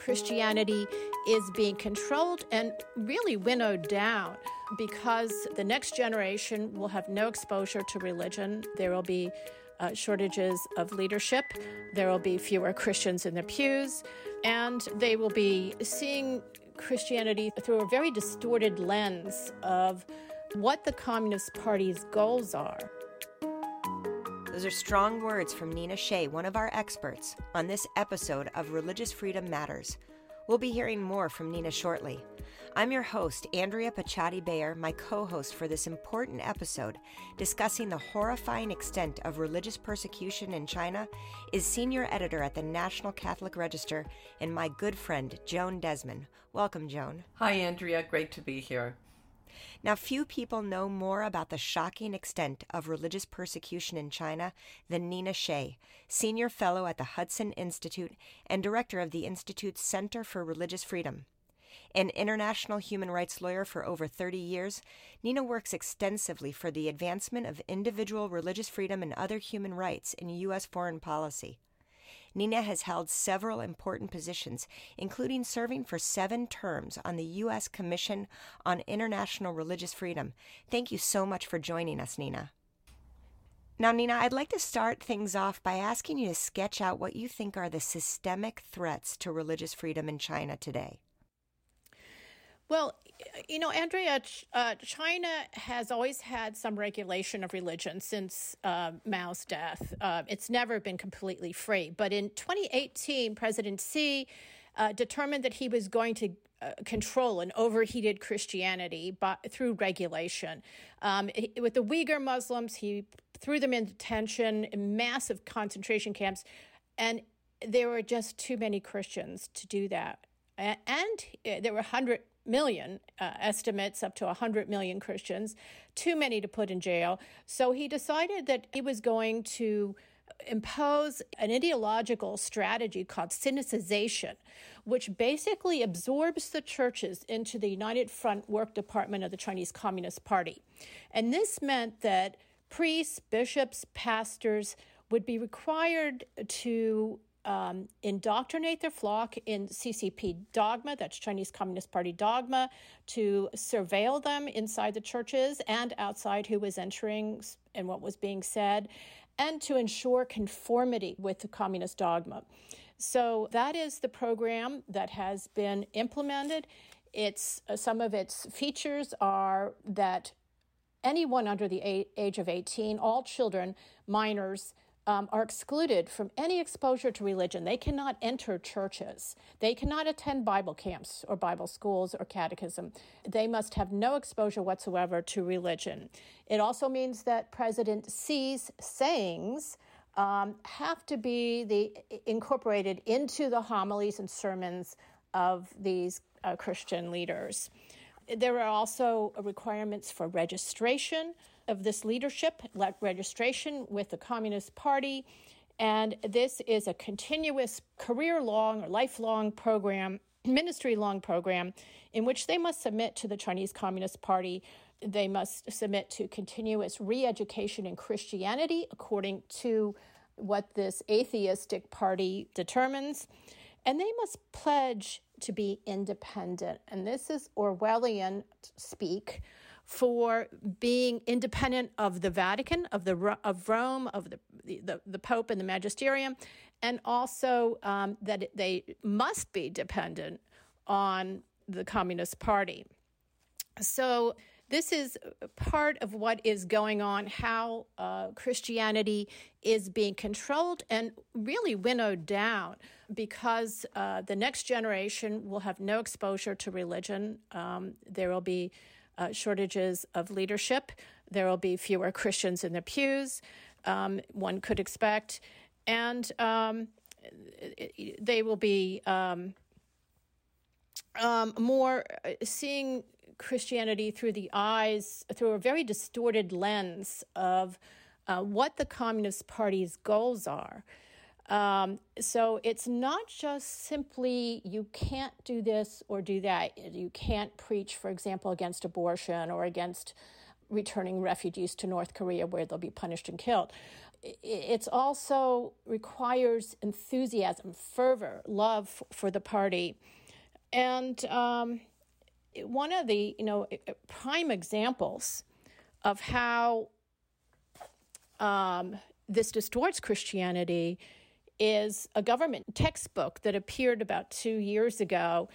Christianity is being controlled and really winnowed down because the next generation will have no exposure to religion. There will be uh, shortages of leadership. There will be fewer Christians in the pews, and they will be seeing Christianity through a very distorted lens of what the Communist Party's goals are. Those are strong words from Nina Shea, one of our experts, on this episode of Religious Freedom Matters. We'll be hearing more from Nina shortly. I'm your host, Andrea Picciotti-Bayer, my co host for this important episode discussing the horrifying extent of religious persecution in China, is senior editor at the National Catholic Register and my good friend, Joan Desmond. Welcome, Joan. Hi, Andrea. Great to be here. Now, few people know more about the shocking extent of religious persecution in China than Nina Shea, senior fellow at the Hudson Institute and director of the Institute's Center for Religious Freedom. An international human rights lawyer for over 30 years, Nina works extensively for the advancement of individual religious freedom and other human rights in U.S. foreign policy. Nina has held several important positions, including serving for seven terms on the U.S. Commission on International Religious Freedom. Thank you so much for joining us, Nina. Now, Nina, I'd like to start things off by asking you to sketch out what you think are the systemic threats to religious freedom in China today. Well, you know, Andrea, uh, China has always had some regulation of religion since uh, Mao's death. Uh, it's never been completely free. But in 2018, President Xi uh, determined that he was going to uh, control an overheated Christianity by, through regulation. Um, with the Uyghur Muslims, he threw them in detention in massive concentration camps, and there were just too many Christians to do that. And, and uh, there were 100 million uh, estimates up to 100 million Christians, too many to put in jail. So he decided that he was going to impose an ideological strategy called sinicization, which basically absorbs the churches into the United Front Work Department of the Chinese Communist Party. And this meant that priests, bishops, pastors would be required to um, indoctrinate their flock in CCP dogma, that's Chinese Communist Party dogma, to surveil them inside the churches and outside who was entering and what was being said, and to ensure conformity with the communist dogma. So that is the program that has been implemented. It's uh, some of its features are that anyone under the age of 18, all children, minors, um, are excluded from any exposure to religion. They cannot enter churches. They cannot attend Bible camps or Bible schools or catechism. They must have no exposure whatsoever to religion. It also means that President Xi's sayings um, have to be the, incorporated into the homilies and sermons of these uh, Christian leaders. There are also requirements for registration of this leadership, registration with the Communist Party. And this is a continuous career long or lifelong program, ministry long program, in which they must submit to the Chinese Communist Party. They must submit to continuous re education in Christianity according to what this atheistic party determines. And they must pledge to be independent. And this is Orwellian speak for being independent of the Vatican, of the of Rome, of the the, the Pope and the Magisterium, and also um, that they must be dependent on the Communist Party. So this is part of what is going on, how uh, Christianity is being controlled and really winnowed down because uh, the next generation will have no exposure to religion. Um, there will be uh, shortages of leadership. There will be fewer Christians in the pews, um, one could expect. And um, they will be um, um more uh, seeing Christianity through the eyes, through a very distorted lens of uh, what the Communist Party's goals are. Um, so it's not just simply you can't do this or do that. You can't preach, for example, against abortion or against returning refugees to North Korea where they'll be punished and killed. it's also requires enthusiasm, fervor, love for the party, and um, one of the you know prime examples of how um, this distorts Christianity is a government textbook that appeared about two years ago,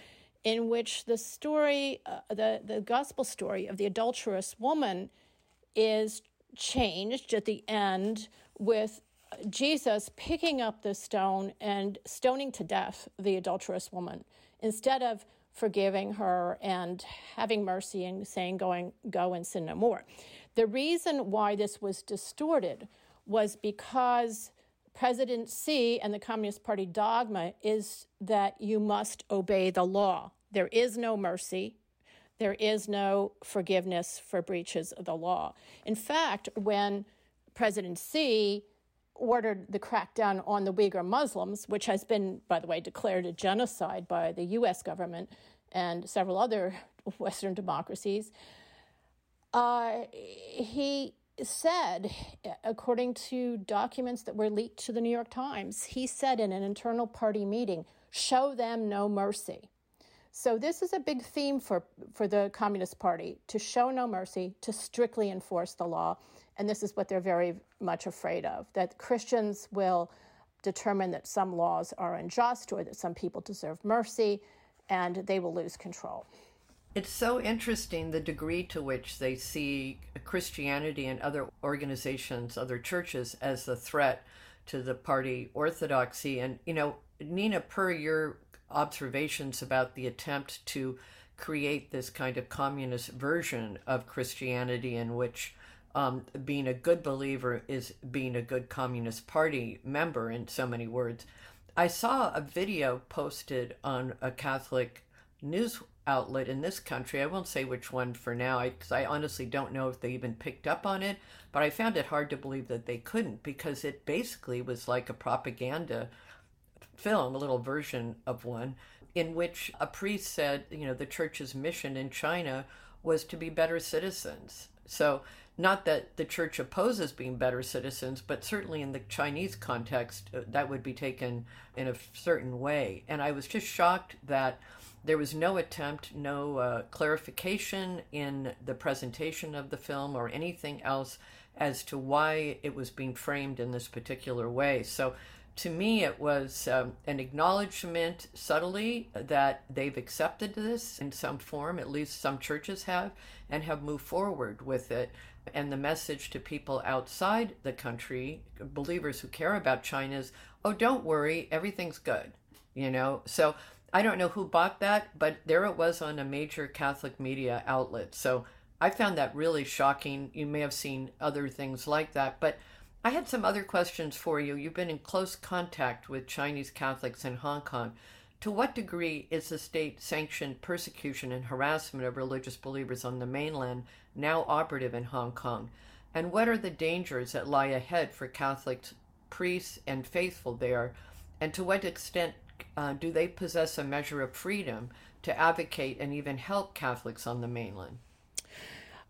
in which the story, uh, the the gospel story of the adulterous woman, is changed at the end with Jesus picking up the stone and stoning to death the adulterous woman instead of forgiving her and having mercy and saying going go and sin no more. The reason why this was distorted was because President Xi and the Communist Party dogma is that you must obey the law. There is no mercy. There is no forgiveness for breaches of the law. In fact, when President Xi ordered the crackdown on the Uyghur Muslims, which has been, by the way, declared a genocide by the US government and several other Western democracies, uh, he said, according to documents that were leaked to the New York Times, he said in an internal party meeting, show them no mercy. So this is a big theme for, for the Communist Party to show no mercy, to strictly enforce the law. And this is what they're very much afraid of that Christians will determine that some laws are unjust or that some people deserve mercy, and they will lose control. It's so interesting the degree to which they see Christianity and other organizations, other churches, as a threat to the party orthodoxy. And, you know, Nina, per your observations about the attempt to create this kind of communist version of Christianity in which um, being a good believer is being a good Communist Party member, in so many words. I saw a video posted on a Catholic news outlet in this country. I won't say which one for now, because I, I, honestly don't know if they even picked up on it. But I found it hard to believe that they couldn't, because it basically was like a propaganda film, a little version of one, in which a priest said, you know, the church's mission in China was to be better citizens. So, not that the church opposes being better citizens, but certainly in the Chinese context, uh, that would be taken in a certain way. And I was just shocked that there was no attempt, no uh, clarification in the presentation of the film or anything else as to why it was being framed in this particular way. So, to me, it was um, an acknowledgement subtly that they've accepted this in some form, at least some churches have, and have moved forward with it. And the message to people outside the country, believers who care about China, is oh, don't worry, everything's good. You know, so I don't know who bought that, but there it was on a major Catholic media outlet. So I found that really shocking. You may have seen other things like that, but I had some other questions for you. You've been in close contact with Chinese Catholics in Hong Kong. To what degree is the state sanctioned persecution and harassment of religious believers on the mainland now operative in Hong Kong? And what are the dangers that lie ahead for Catholics, priests, and faithful there? And to what extent uh, do they possess a measure of freedom to advocate and even help Catholics on the mainland?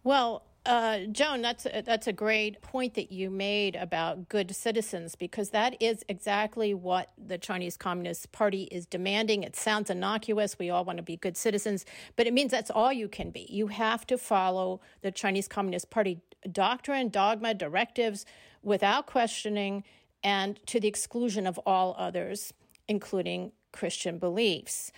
Well, uh, Joan, that's a, that's a great point that you made about good citizens because that is exactly what the Chinese Communist Party is demanding. It sounds innocuous. We all want to be good citizens, but it means that's all you can be. You have to follow the Chinese Communist Party doctrine, dogma, directives without questioning and to the exclusion of all others including Christian beliefs.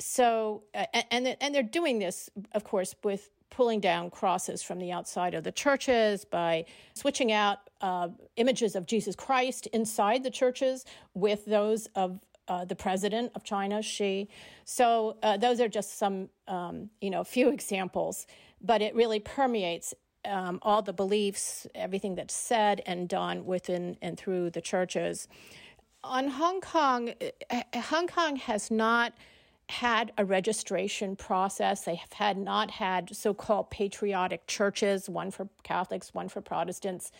So, and and they're doing this, of course, with pulling down crosses from the outside of the churches by switching out uh, images of Jesus Christ inside the churches with those of uh, the president of China, Xi. So uh, those are just some, um, you know, few examples, but it really permeates um, all the beliefs, everything that's said and done within and through the churches on Hong Kong, uh, Hong Kong has not had a registration process. They have had not had so-called patriotic churches, one for Catholics, one for Protestants.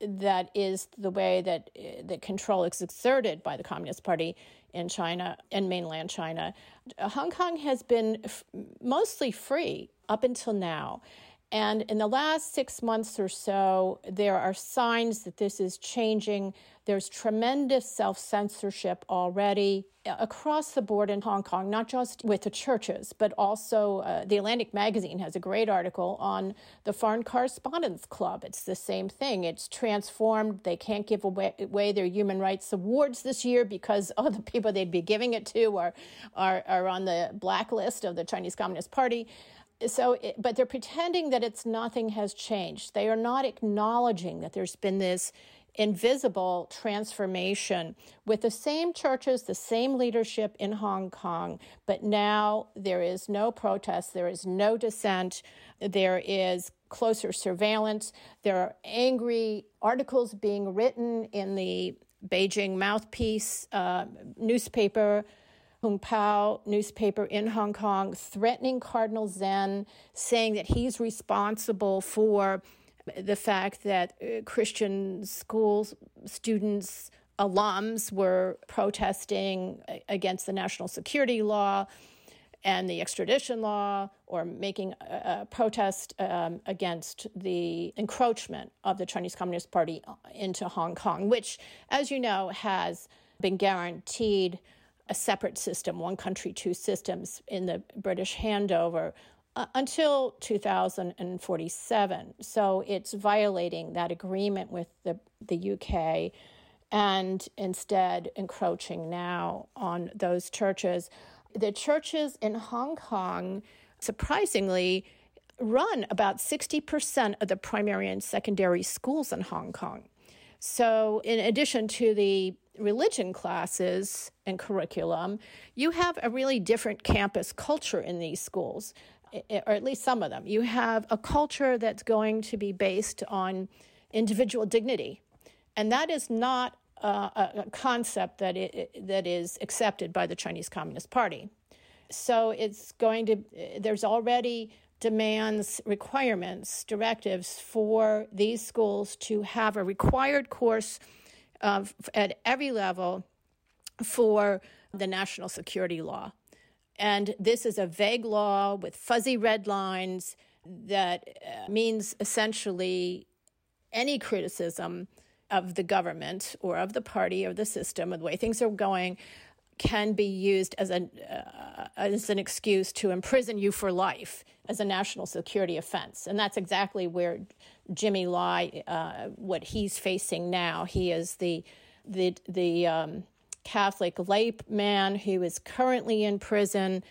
That is the way that uh, the control is exerted by the Communist Party in China and mainland China. Hong Kong has been f- mostly free up until now. And in the last six months or so, there are signs that this is changing. There's tremendous self censorship already uh, across the board in Hong Kong, not just with the churches, but also uh, the Atlantic Magazine has a great article on the Foreign Correspondents Club. It's the same thing. It's transformed. They can't give away, away their human rights awards this year because all the people they'd be giving it to are, are, are on the blacklist of the Chinese Communist Party so it, but they're pretending that it's nothing has changed. They are not acknowledging that there's been this invisible transformation with the same churches the same leadership in hong kong but now there is no protest there is no dissent there is closer surveillance there are angry articles being written in the beijing mouthpiece uh, newspaper Kung Pao newspaper in Hong Kong threatening Cardinal Zen, saying that he's responsible for the fact that uh, Christian schools students, alums were protesting against the national security law and the extradition law or making a, protest um, against the encroachment of the Chinese Communist Party into Hong Kong, which, as you know, has been guaranteed a separate system, one country, two systems in the British handover uh, until 2047. So it's violating that agreement with the, the UK and instead encroaching now on those churches. The churches in Hong Kong, surprisingly, run about 60% of the primary and secondary schools in Hong Kong. So, in addition to the religion classes and curriculum, you have a really different campus culture in these schools, or at least some of them. You have a culture that's going to be based on individual dignity, and that is not uh, a concept that it, that is accepted by the Chinese Communist Party. So it's going to there's already demands requirements directives for these schools to have a required course uh, at every level for the national security law. And this is a vague law with fuzzy red lines that uh, means essentially any criticism of the government or of the party or the system or the way things are going can be used as a, as an excuse to imprison you for life as a national security offense. And that's exactly where Jimmy Lai, uh, what he's facing now. He is the, the, the um, Catholic layman who is currently in prison.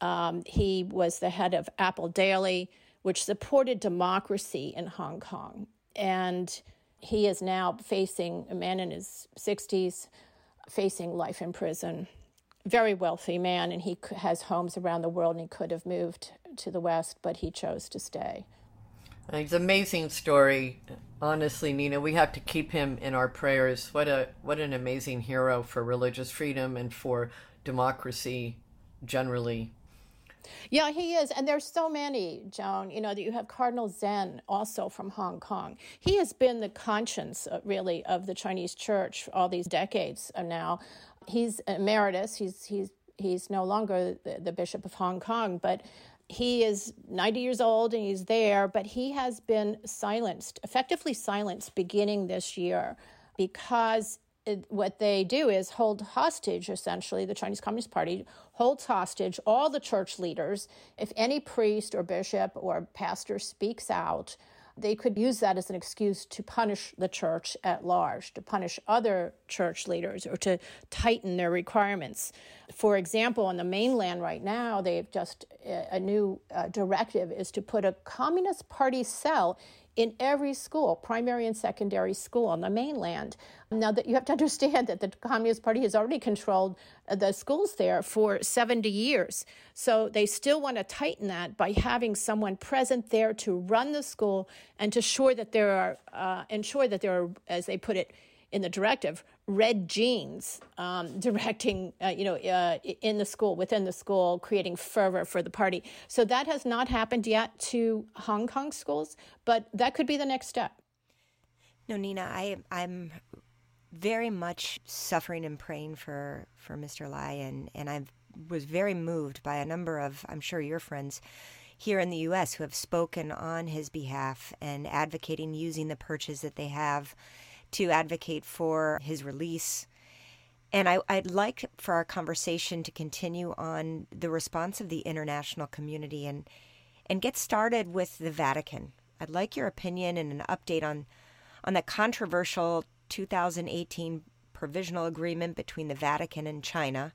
Um, he was the head of Apple Daily, which supported democracy in Hong Kong. And he is now facing a man in his 60s facing life in prison. Very wealthy man, and he has homes around the world, and he could have moved to the West, but he chose to stay. It's an amazing story. Honestly, Nina, we have to keep him in our prayers. What a what an amazing hero for religious freedom and for democracy generally. Yeah, he is. And there's so many, Joan. You know, that you have Cardinal Zen also from Hong Kong. He has been the conscience, uh, really, of the Chinese church all these decades now. He's emeritus. He's, he's, he's no longer the, the Bishop of Hong Kong, but he is 90 years old and he's there, but he has been silenced, effectively silenced beginning this year because it, what they do is hold hostage, essentially, the Chinese Communist Party holds hostage all the church leaders. If any priest or bishop or pastor speaks out, they could use that as an excuse to punish the church at large, to punish other church leaders, or to tighten their requirements. For example, on the mainland right now, they've just a new uh, directive is to put a Communist Party cell in every school, primary and secondary school on the mainland. Now that you have to understand that the Communist Party has already controlled uh, the schools there for 70 years. So they still want to tighten that by having someone present there to run the school and to ensure that there are uh, ensure that there are, as they put it in the directive, red genes um, directing, uh, you know, uh, in the school, within the school, creating fervor for the party. So that has not happened yet to Hong Kong schools, but that could be the next step. No, Nina, I, I'm very much suffering and praying for, for Mr. Lai, and, and I was very moved by a number of, I'm sure, your friends here in the U.S. who have spoken on his behalf and advocating using the perches that they have to advocate for his release. And I, would like for our conversation to continue on the response of the international community and and get started with the Vatican. I'd like your opinion and an update on on the controversial 2018 provisional agreement between the Vatican and China,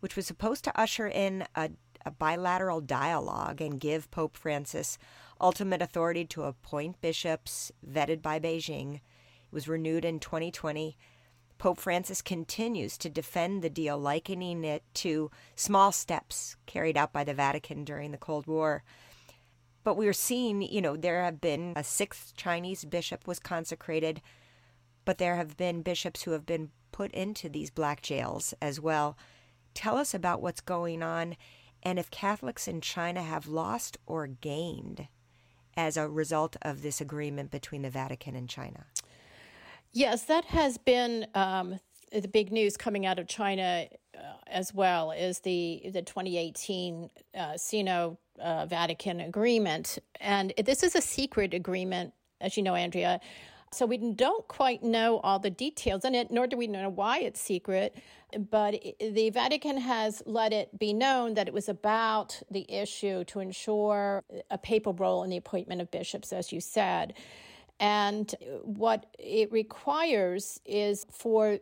which was supposed to usher in a, a bilateral dialogue and give Pope Francis ultimate authority to appoint bishops vetted by Beijing. Was renewed in 2020. Pope Francis continues to defend the deal, likening it to small steps carried out by the Vatican during the Cold War. But we're seeing, you know, there have been a sixth Chinese bishop was consecrated but there have been bishops who have been put into these black jails as well. Tell us about what's going on and if Catholics in China have lost or gained as a result of this agreement between the Vatican and China. Yes, that has been um, the big news coming out of China uh, as well is the the 2018 uh, Sino uh, Vatican agreement, and this is a secret agreement, as you know, Andrea. So we don't quite know all the details in it, nor do we know why it's secret. But the Vatican has let it be known that it was about the issue to ensure a papal role in the appointment of bishops, as you said. And what it requires is for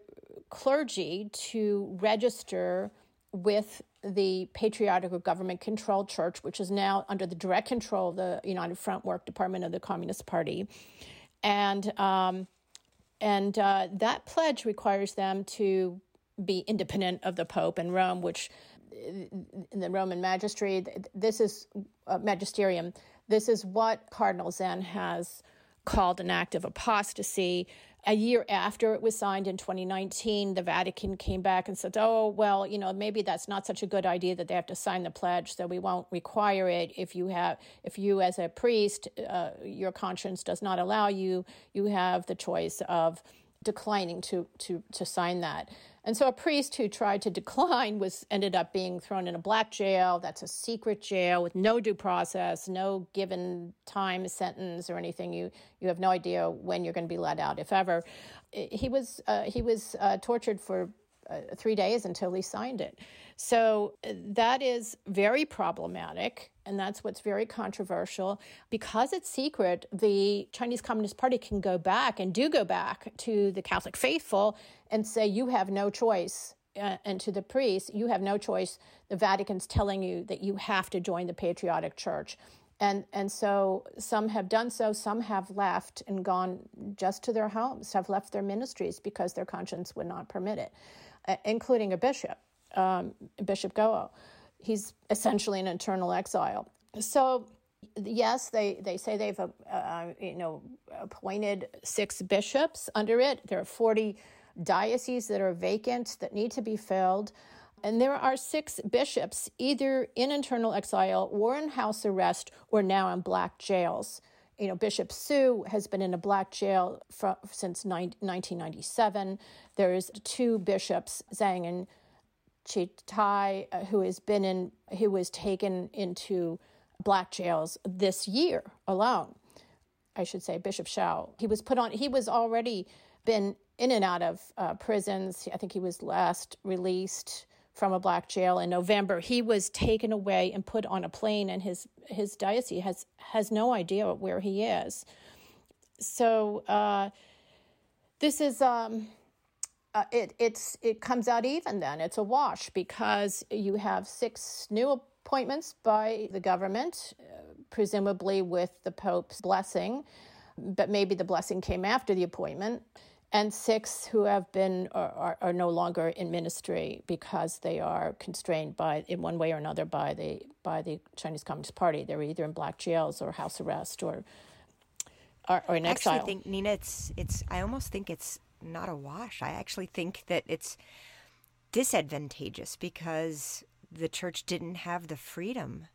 clergy to register with the patriotic or government controlled church, which is now under the direct control of the United Front Work Department of the Communist Party and um, and uh, that pledge requires them to be independent of the Pope and Rome, which in the Roman magistracy, this is uh, magisterium. This is what Cardinal Zen has called an act of apostasy. A year after it was signed in 2019, the Vatican came back and said, oh, well, you know, maybe that's not such a good idea that they have to sign the pledge, so we won't require it. If you have, if you as a priest, uh, your conscience does not allow you, you have the choice of declining to, to, to sign that. And so a priest who tried to decline was ended up being thrown in a black jail. That's a secret jail with no due process, no given time sentence or anything. You you have no idea when you're going to be let out, if ever. He was uh, he was uh, tortured for uh, three days until he signed it. So uh, that is very problematic, and that's what's very controversial. Because it's secret, the Chinese Communist Party can go back and do go back to the Catholic faithful and say, You have no choice. Uh, and to the priests, you have no choice. The Vatican's telling you that you have to join the patriotic church. And, and so some have done so, some have left and gone just to their homes, have left their ministries because their conscience would not permit it. Uh, including a bishop, um, Bishop Guo. He's essentially an eternal exile. So, yes, they, they say they've uh, uh, you know appointed six bishops under it. There are forty dioceses that are vacant that need to be filled. And there are six bishops either in internal exile or in house arrest or now in black jails you know, Bishop Su has been in a black jail since 1997. There's two bishops, Zhang and Chitai, uh, who has been in, who was taken into black jails this year alone. I should say, Bishop Shao. He was put on. He was already been in and out of uh, prisons. I think he was last released from a black jail in November. He was taken away and put on a plane, and his his diocese has has no idea where he is. So uh, this is um, uh, it it's it comes out even. Then it's a wash because you have six new appointments by the government, uh, presumably with the Pope's blessing, but maybe the blessing came after the appointment and six who have been are, are, are, no longer in ministry because they are constrained by in one way or another by the by the Chinese Communist Party. They're either in black jails or house arrest or or, or in exile. I actually think Nina, it's it's. I almost think it's not a wash. I actually think that it's disadvantageous because the church didn't have the freedom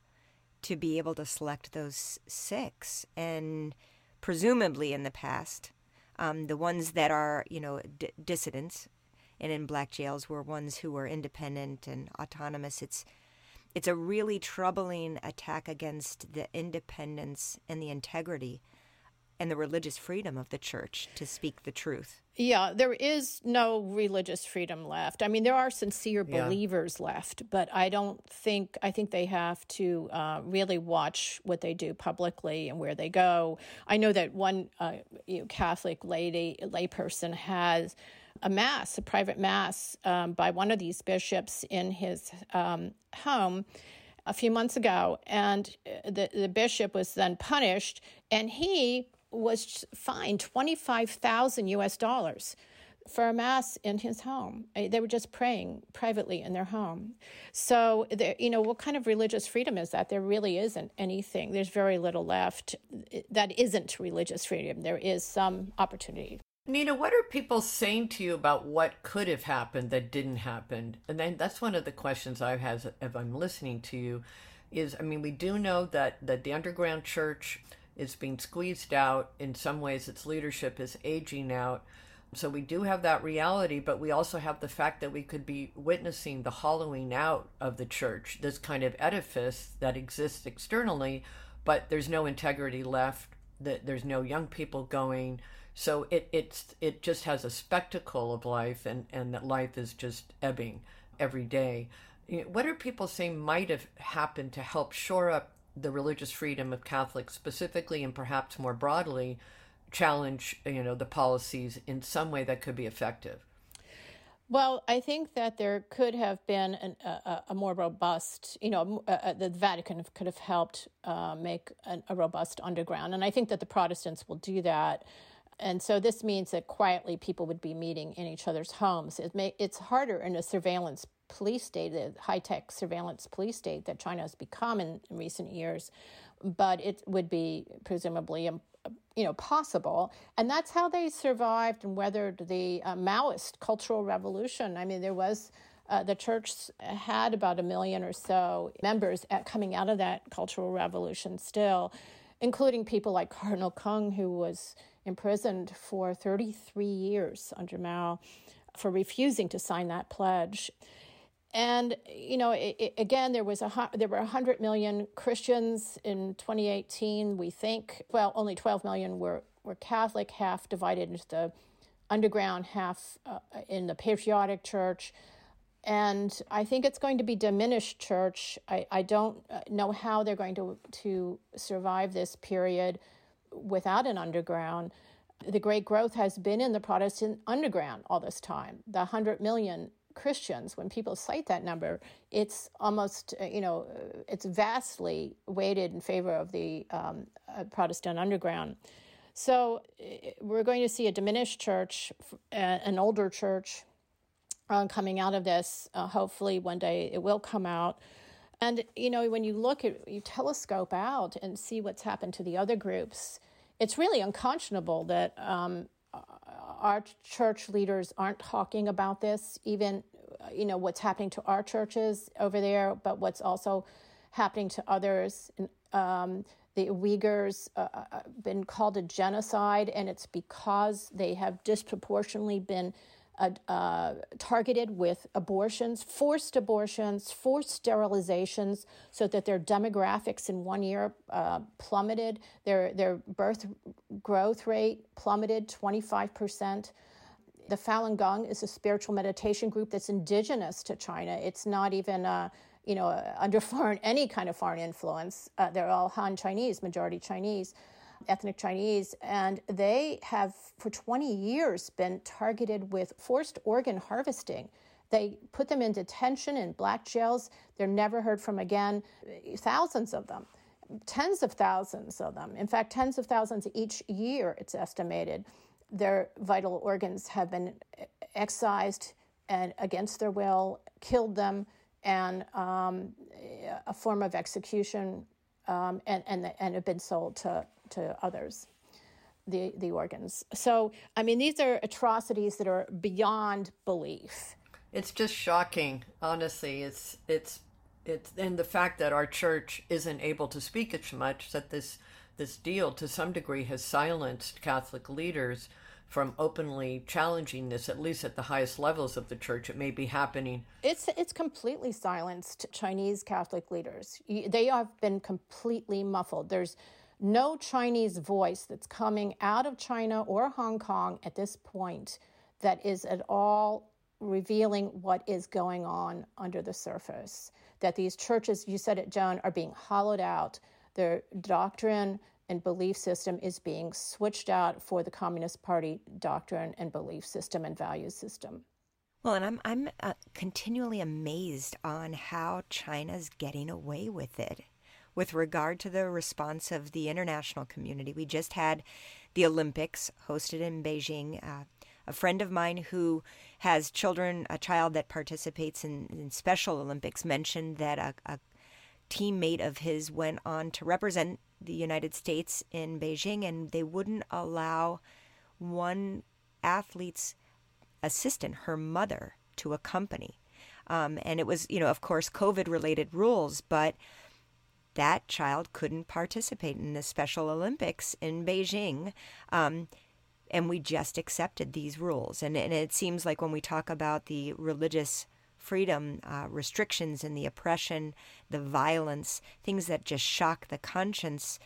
to be able to select those six, and presumably in the past um, the ones that are, you know, d- dissidents and in black jails were ones who were independent and autonomous. It's it's a really troubling attack against the independence and the integrity and the religious freedom of the church to speak the truth. Yeah, there is no religious freedom left. I mean, there are sincere Yeah. believers left, but I don't think, I think they have to uh, really watch what they do publicly and where they go. I know that one uh, you know, Catholic lady, layperson has a mass, a private mass um, by one of these bishops in his um, home a few months ago, and uh, the the bishop was then punished, and he was fined twenty five thousand U.S. dollars for a mass in his home. Uh, They were just praying privately in their home. So, you know, what kind of religious freedom is that? There really isn't anything. There's very little left that isn't religious freedom. There is some opportunity. Nina, what are people saying to you about what could have happened that didn't happen? And then that's one of the questions I have if I'm listening to you is I mean, we do know that, that the underground church is being squeezed out. In some ways, its leadership is aging out. So we do have that reality, but we also have the fact that we could be witnessing the hollowing out of the church, this kind of edifice that exists externally, but there's no integrity left. That there's no young people going. So it it's it just has a spectacle of life, and and that life is just ebbing every day. What are people saying might have happened to help shore up the religious freedom of Catholics specifically, and perhaps more broadly, challenge you know the policies in some way that could be effective? Well, I think that there could have been an, a, a- more robust, you know, the Vatican could have helped uh, make an, a robust underground. And I think that the Protestants will do that. And so this means that quietly people would be meeting in each other's homes. It may, it's harder in a surveillance police state, the high tech surveillance police state that China has become in, in recent years, but it would be presumably um, you know possible. And that's how they survived and weathered the uh, maoist cultural revolution. I mean there was uh, the church had about a million or so members at, coming out of that cultural revolution still including people like cardinal kung who was imprisoned for 33 years under mao for refusing to sign that pledge and you know, it, it- again, there was a there were hundred million Christians in 2018. We think, well, only 12 million were were Catholic, half divided into the underground, half uh, in the patriotic church. And I think it's going to be diminished church. I, I don't uh, know how they're going to to survive this period without an underground. The great growth has been in the Protestant underground all this time. The 100 million Christians, when people cite that number, it's almost, uh, you know, uh, it's vastly weighted in favor of the um, uh, Protestant underground. So we're going to see a diminished church, an older church uh, coming out of this. Uh, hopefully, one day it will come out. And you know, when you look at you telescope out and see what's happened to the other groups, it's really unconscionable that um, our church leaders aren't talking about this. Even uh, you know what's happening to our churches over there, but what's also happening to others. Um, the Uyghurs uh, uh, been called a genocide, and it's because they have disproportionately been uh, uh, targeted with abortions, forced abortions, forced sterilizations, so that their demographics in one year uh, plummeted. Their their birth growth rate plummeted twenty five percent. The Falun Gong is a spiritual meditation group that's indigenous to China. It's not even, uh, you know, under foreign any kind of foreign influence. Uh, they're all Han Chinese, majority Chinese, ethnic Chinese, and they have for 20 years been targeted with forced organ harvesting. They put them in detention in black jails. They're never heard from again. Thousands of them tens of thousands of them. In fact, tens of thousands each year, it's estimated. Their vital organs have been excised and against their will, killed them, and um, a form of execution, um, and, and, and have been sold to, to others. The, the organs. So, I mean, these are atrocities that are beyond belief. It's just shocking, honestly. It's it's it's and the fact that our church isn't able to speak as much that this this deal to some degree has silenced Catholic leaders from openly challenging this, at least at the highest levels of the church. It may be happening. It's it's completely silenced Chinese Catholic leaders. They have been completely muffled. There's no Chinese voice that's coming out of China or Hong Kong at this point that is at all revealing what is going on under the surface. That these churches, you said it, Joan, are being hollowed out. Their doctrine and belief system is being switched out for the Communist Party doctrine and belief system and value system. Well, and I'm I'm uh, continually amazed on how China's getting away with it. With regard to the response of the international community, we just had the Olympics hosted in Beijing. Uh, a friend of mine who has children, a child that participates in, in Special Olympics, mentioned that a, a teammate of his went on to represent the United States in Beijing, and they wouldn't allow one athlete's assistant, her mother, to accompany. Um, and it was, you know, of course, COVID related rules, but that child couldn't participate in the Special Olympics in Beijing. Um, and we just accepted these rules. And, and it seems like when we talk about the religious freedom uh, restrictions and the oppression, the violence, things that just shock the conscience,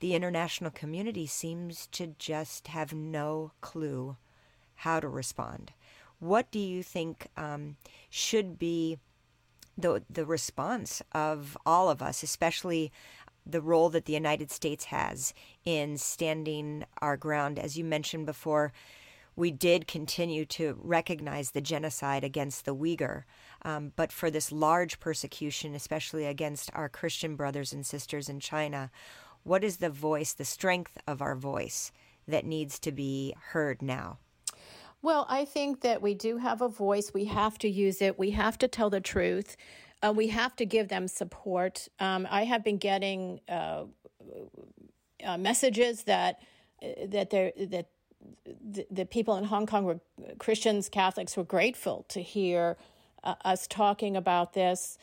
the international community seems to just have no clue how to respond. What do you think um, should be the the response of all of us, especially the role that the United States has in standing our ground. As you mentioned before, we did continue to recognize the genocide against the Uyghur, um, but for this large persecution, especially against our Christian brothers and sisters in China, what is the voice, the strength of our voice that needs to be heard now? Well, I think that we do have a voice. We have to use it. We have to tell the truth. Uh, we have to give them support. Um, I have been getting uh, uh, messages that that there that the, the, people in Hong Kong were Christians, Catholics were grateful to hear uh, us talking about this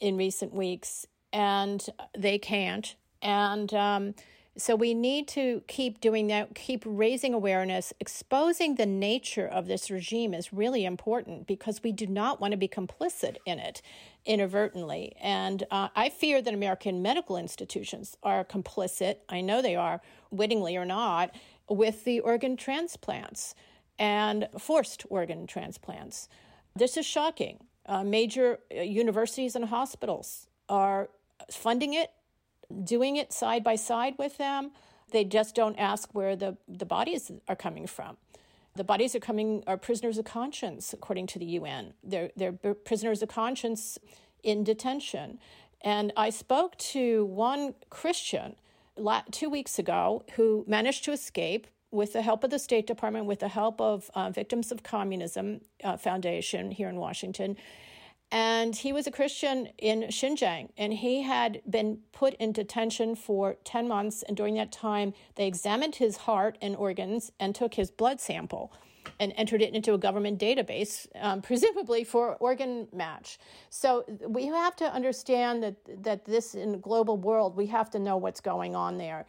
in recent weeks, and they can't. And um, so we need to keep doing that, keep raising awareness. Exposing the nature of this regime is really important because we do not want to be complicit in it inadvertently. And uh, I fear that American medical institutions are complicit, I know they are, wittingly or not, with the organ transplants and forced organ transplants. This is shocking. Uh, major uh, universities and hospitals are funding it doing it side by side with them. They just don't ask where the, the bodies are coming from. The bodies are coming are prisoners of conscience, according to the UN. They're they're prisoners of conscience in detention. And I spoke to one Christian two weeks ago who managed to escape with the help of the State Department, with the help of uh, Victims of Communism uh, Foundation here in Washington. And he was a Christian in Xinjiang, and he had been put in detention for 10 months. And during that time, they examined his heart and organs and took his blood sample and entered it into a government database, um, presumably for organ match. So we have to understand that, that this in the global world, we have to know what's going on there.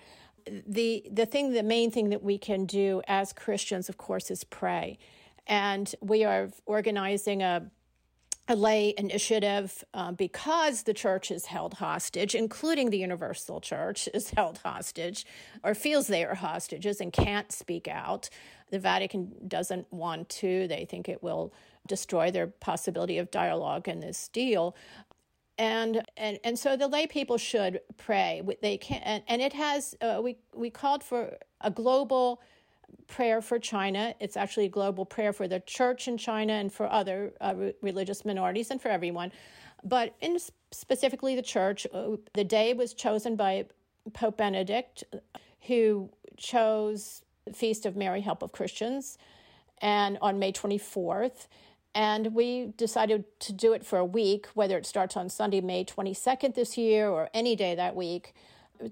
The, the thing, the main thing that we can do as Christians, of course, is pray. And we are organizing a a lay initiative uh, because the church is held hostage, including the Universal Church is held hostage or feels they are hostages and can't speak out. The Vatican doesn't want to, they think it will destroy their possibility of dialogue in this deal. And, and and so the lay people should pray. They can, and, and it has. Uh, we we called for a global prayer for China. It's actually a global prayer for the church in China and for other uh, re- religious minorities and for everyone. But in specifically the church, uh, the day was chosen by Pope Benedict, who chose the Feast of Mary, Help of Christians, and on May 24th. And we decided to do it for a week, whether it starts on Sunday, May 22nd this year, or any day that week,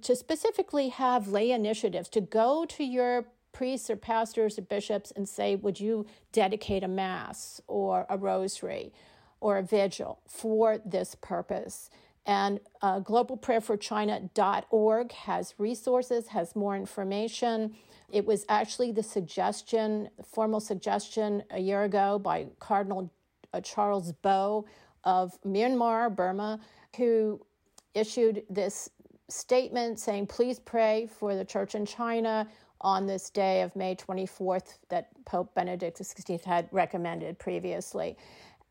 to specifically have lay initiatives to go to your priests or pastors or bishops and say, Would you dedicate a mass or a rosary or a vigil for this purpose? And uh, globalprayerforchina.org has resources, has more information. It was actually the suggestion, formal suggestion a year ago by Cardinal uh, Charles Bo of Myanmar, Burma, who issued this statement saying, please pray for the church in China on this day of May 24th that Pope Benedict XVI had recommended previously.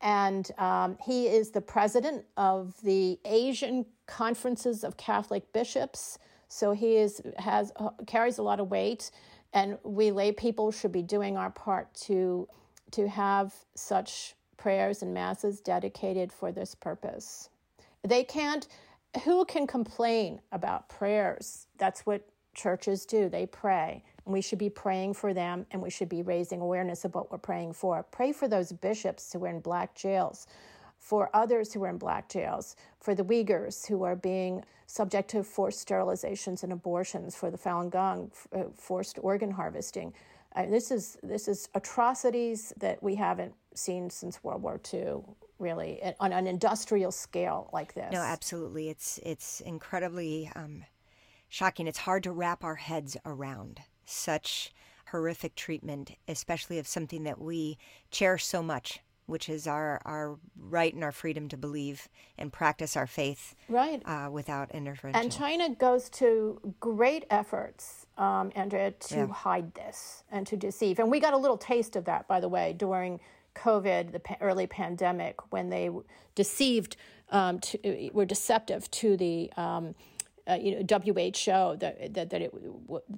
And um, he is the president of the Asian Conferences of Catholic Bishops. So he is has uh, carries a lot of weight, and we lay people should be doing our part to to have such prayers and masses dedicated for this purpose. They can't. Who can complain about prayers? That's what churches do. They pray. And we should be praying for them and we should be raising awareness of what we're praying for. Pray for those bishops who are in black jails, for others who are in black jails, for the Uyghurs who are being subject to forced sterilizations and abortions, for the Falun Gong, uh, forced organ harvesting. Uh, this is this is atrocities that we haven't seen since World War II, really, on an industrial scale like this. No, absolutely. It's it's incredibly um, shocking. It's hard to wrap our heads around such horrific treatment, especially of something that we cherish so much, which is our, our right and our freedom to believe and practice our faith right. Uh, without intervention. And China goes to great efforts, um, Andrea, to yeah. hide this and to deceive. And we got a little taste of that, by the way, during COVID, the early pandemic, when they deceived, um, to, were deceptive to the um, uh, you know, WHO that that that, it,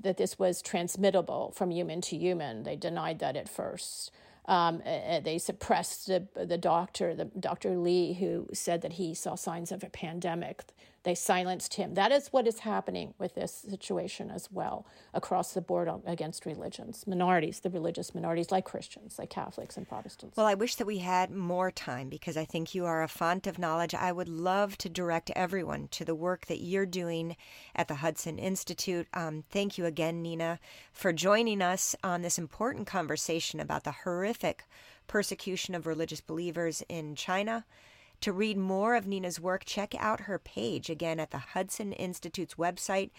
that this was transmittable from human to human. They denied that at first. Um, they suppressed the, the doctor, the Dr. Li, who said that he saw signs of a pandemic. They silenced him. That is what is happening with this situation as well across the board against religions, minorities, the religious minorities like Christians, like Catholics and Protestants. Well, I wish that we had more time because I think you are a font of knowledge. I would love to direct everyone to the work that you're doing at the Hudson Institute. Um, thank you again, Nina, for joining us on this important conversation about the horrific persecution of religious believers in China. To read more of Nina's work, check out her page again at the Hudson Institute's website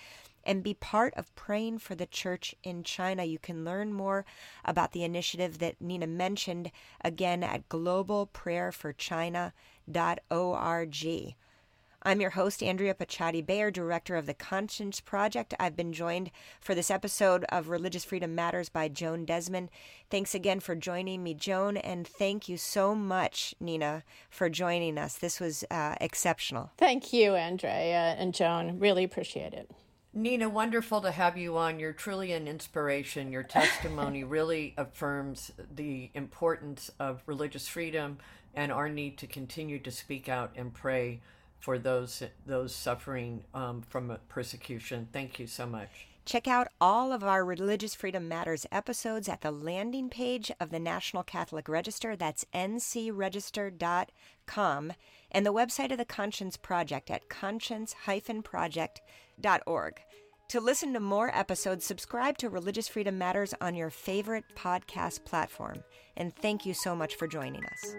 and be part of praying for the church in China. You can learn more about the initiative that Nina mentioned again at globalprayerforchina.org. I'm your host, Andrea Picciotti-Bayer, director of the Conscience Project. I've been joined for this episode of Religious Freedom Matters by Joan Desmond. Thanks again for joining me, Joan, and thank you so much, Nina, for joining us. This was uh, exceptional. Thank you, Andrea and Joan. Really appreciate it. Nina, wonderful to have you on. You're truly an inspiration. Your testimony really affirms the importance of religious freedom and our need to continue to speak out and pray for those those suffering um, from persecution. Thank you so much. Check out all of our Religious Freedom Matters episodes at the landing page of the National Catholic Register. That's ncregister.com and the website of the Conscience Project at conscience-project.org. To listen to more episodes, subscribe to Religious Freedom Matters on your favorite podcast platform. And thank you so much for joining us.